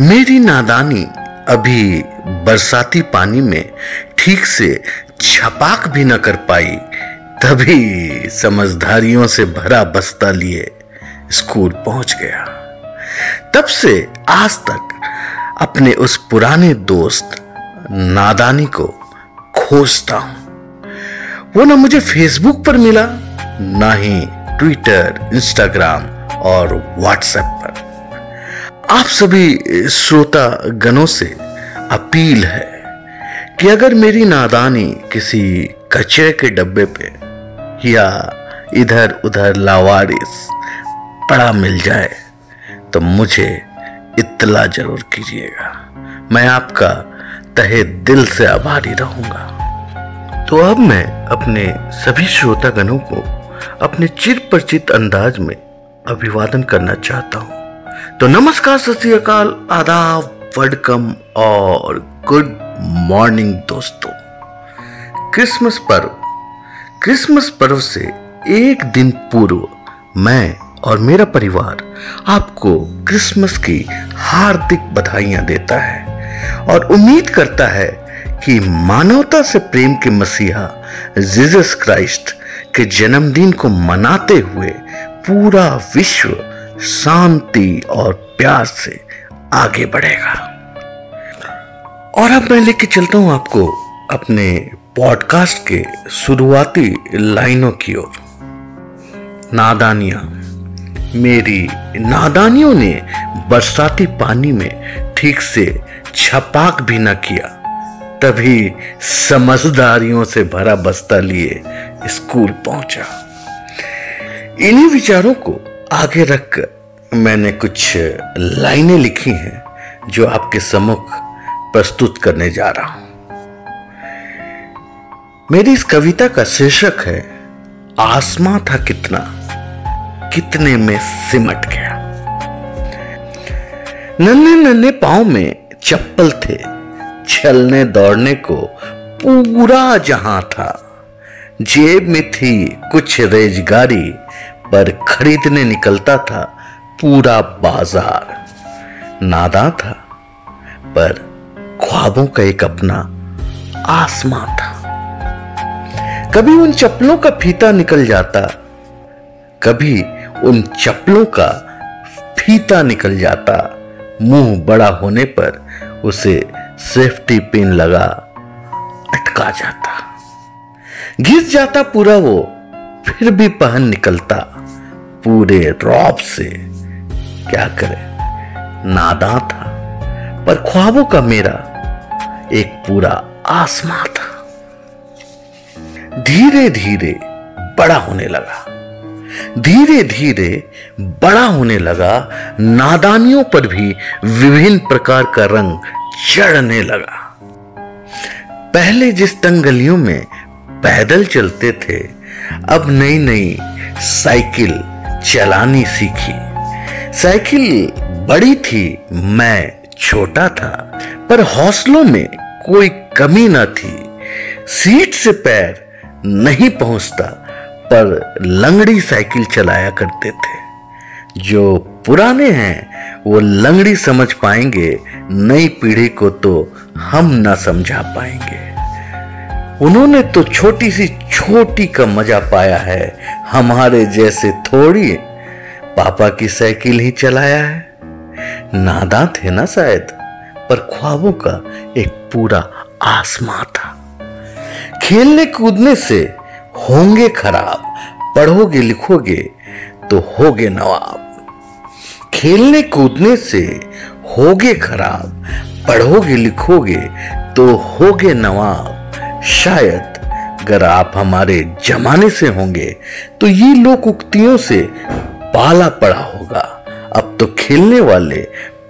मेरी नादानी अभी बरसाती पानी में ठीक से छपाक भी न कर पाई, तभी समझदारियों से भरा बस्ता लिए स्कूल पहुँच गया। तब से आज तक अपने उस पुराने दोस्त नादानी को खोजता हूँ। वो ना मुझे फेसबुक पर मिला, ना ही ट्विटर इंस्टाग्राम और व्हाट्सएप पर। आप सभी श्रोता गणों से अपील है कि अगर मेरी नादानी किसी कचरे के डब्बे पे या इधर उधर लावारिस पड़ा मिल जाए तो मुझे इतला ज़रूर कीजिएगा। मैं आपका तहे दिल से आभारी रहूँगा। तो अब मैं अपने सभी श्रोतागणों को अपने चिर परिचित अंदाज में अभिवादन करना चाहता हूँ। तो नमस्कार, सत आदाब वेलकम और गुड मॉर्निंग दोस्तों। क्रिसमस पर्व। क्रिसमस पर्व से एक दिन पूर्व मैं और मेरा परिवार आपको क्रिसमस की हार्दिक बधाइयाँ देता है और उम्मीद करता है कि मानवता से प्रेम के मसीहा जीसस क्राइस्ट के जन्मदिन को मनाते हुए पूरा विश्व शांति और प्यार से आगे बढ़ेगा। और अब मैं लेके चलता हूँ आपको अपने पॉडकास्ट के शुरुआती लाइनों की ओर। नादानियाँ। मेरी नादानियों ने बरसाती पानी में ठीक से छपाक भी न किया। तभी समझदारियों से भरा बस्ता लिए स्कूल पहुँचा। इन्हीं विचारों को आगे रख मैंने कुछ लाइनें लिखी हैं जो आपके सम्मुख प्रस्तुत करने जा रहा हूँ। मेरी इस कविता का शीर्षक है, आसमां था कितना, कितने में सिमट गया। नन्हे नन्हे पाँव में चप्पल थे चलने दौड़ने को पूरा जहाँ था। जेब में थी कुछ रेजगारी पर खरीदने निकलता था पूरा बाज़ार। नादा था, पर ख्वाबों का एक अपना आसमां था। कभी उन चप्पलों का फीता निकल जाता, कभी उन चप्पलों का फीता निकल जाता। मुँह बड़ा होने पर उसे सेफ्टी पिन लगा, अटका जाता। घिस जाता पूरा वो, फिर भी पहन निकलता। पूरे रौब से क्या करे? नादा था, पर ख्वाबों का मेरा एक पूरा आसमां था। धीरे धीरे बड़ा होने लगा। धीरे धीरे बड़ा होने लगा, नादानियों पर भी विभिन्न प्रकार का रंग चढ़ने लगा। पहले जिस तंगलियों में पैदल चलते थे, अब नई नई साइकिल चलानी सीखी। साइकिल बड़ी थी, मैं छोटा था, पर हौसलों में कोई कमी ना थी। सीट से पैर नहीं पहुँचता, पर लंगड़ी साइकिल चलाया करते थे। जो पुराने हैं, वो लंगड़ी समझ पाएँगे, नई पीढ़ी को तो हम ना समझा पाएँगे। उन्होंने तो छोटी सी छोटी का मज़ा पाया है, हमारे जैसे थोड़ी। पापा की साइकिल ही चलाया है। नादा थे ना शायद, पर ख्वाबों का एक पूरा आसमां था। खेलने कूदने से होंगे खराब, पढ़ोगे लिखोगे तो होगे नवाब। खेलने कूदने से होगे खराब, पढ़ोगे लिखोगे तो होगे नवाब, शायद अगर आप हमारे जमाने से होंगे तो ये लोक उक्तियों से पाला पड़ा होगा। अब तो खेलने वाले,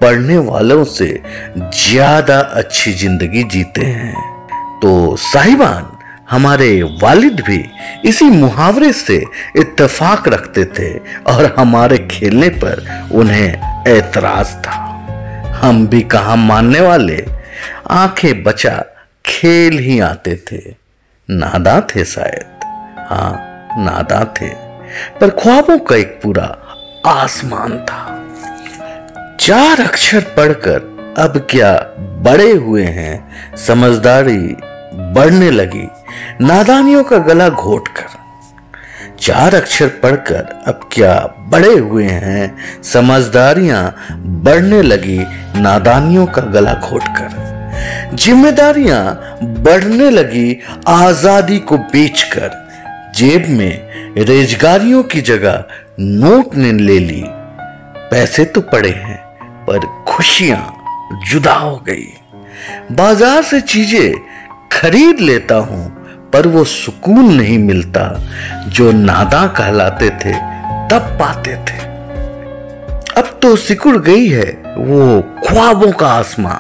पढ़ने वालों से ज़्यादा अच्छी ज़िंदगी जीते हैं। तो साहिबान, हमारे वालिद भी इसी मुहावरे से इत्तेफाक रखते थे और हमारे खेलने पर उन्हें ऐतराज था। हम भी कहा मानने वाले, आँखें बचा, खेल ही आते थे। नादा थे शायद। हाँ नादा थे। पर ख्वाबों का एक पूरा आसमान था। चार अक्षर पढ़कर अब क्या बड़े हुए हैं, समझदारी बढ़ने लगी, नादानियों का गला घोट कर चार अक्षर पढ़कर अब क्या बड़े हुए हैं, समझदारियाँ बढ़ने लगी, नादानियों का गला घोटकर। जिम्मेदारियाँ बढ़ने लगी आज़ादी को बेचकर। जेब में रेजगारियों की जगह नोट ने ले ली। पैसे तो पड़े हैं, पर खुशियाँ जुदा हो गई। बाज़ार से चीज़ें खरीद लेता हूँ, पर वो सुकून नहीं मिलता। जो नादा कहलाते थे, तब पाते थे। अब तो सिकुड़ गई है वो ख्वाबों का आसमां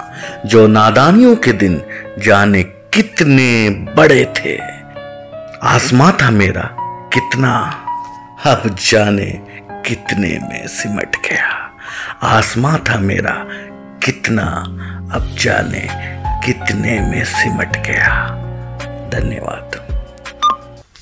जो नादानियों के दिन जाने कितने बड़े थे। आसमां था मेरा कितना, अब जाने कितने में सिमट गया। आसमां था मेरा कितना, अब जाने कितने में सिमट गया। धन्यवाद।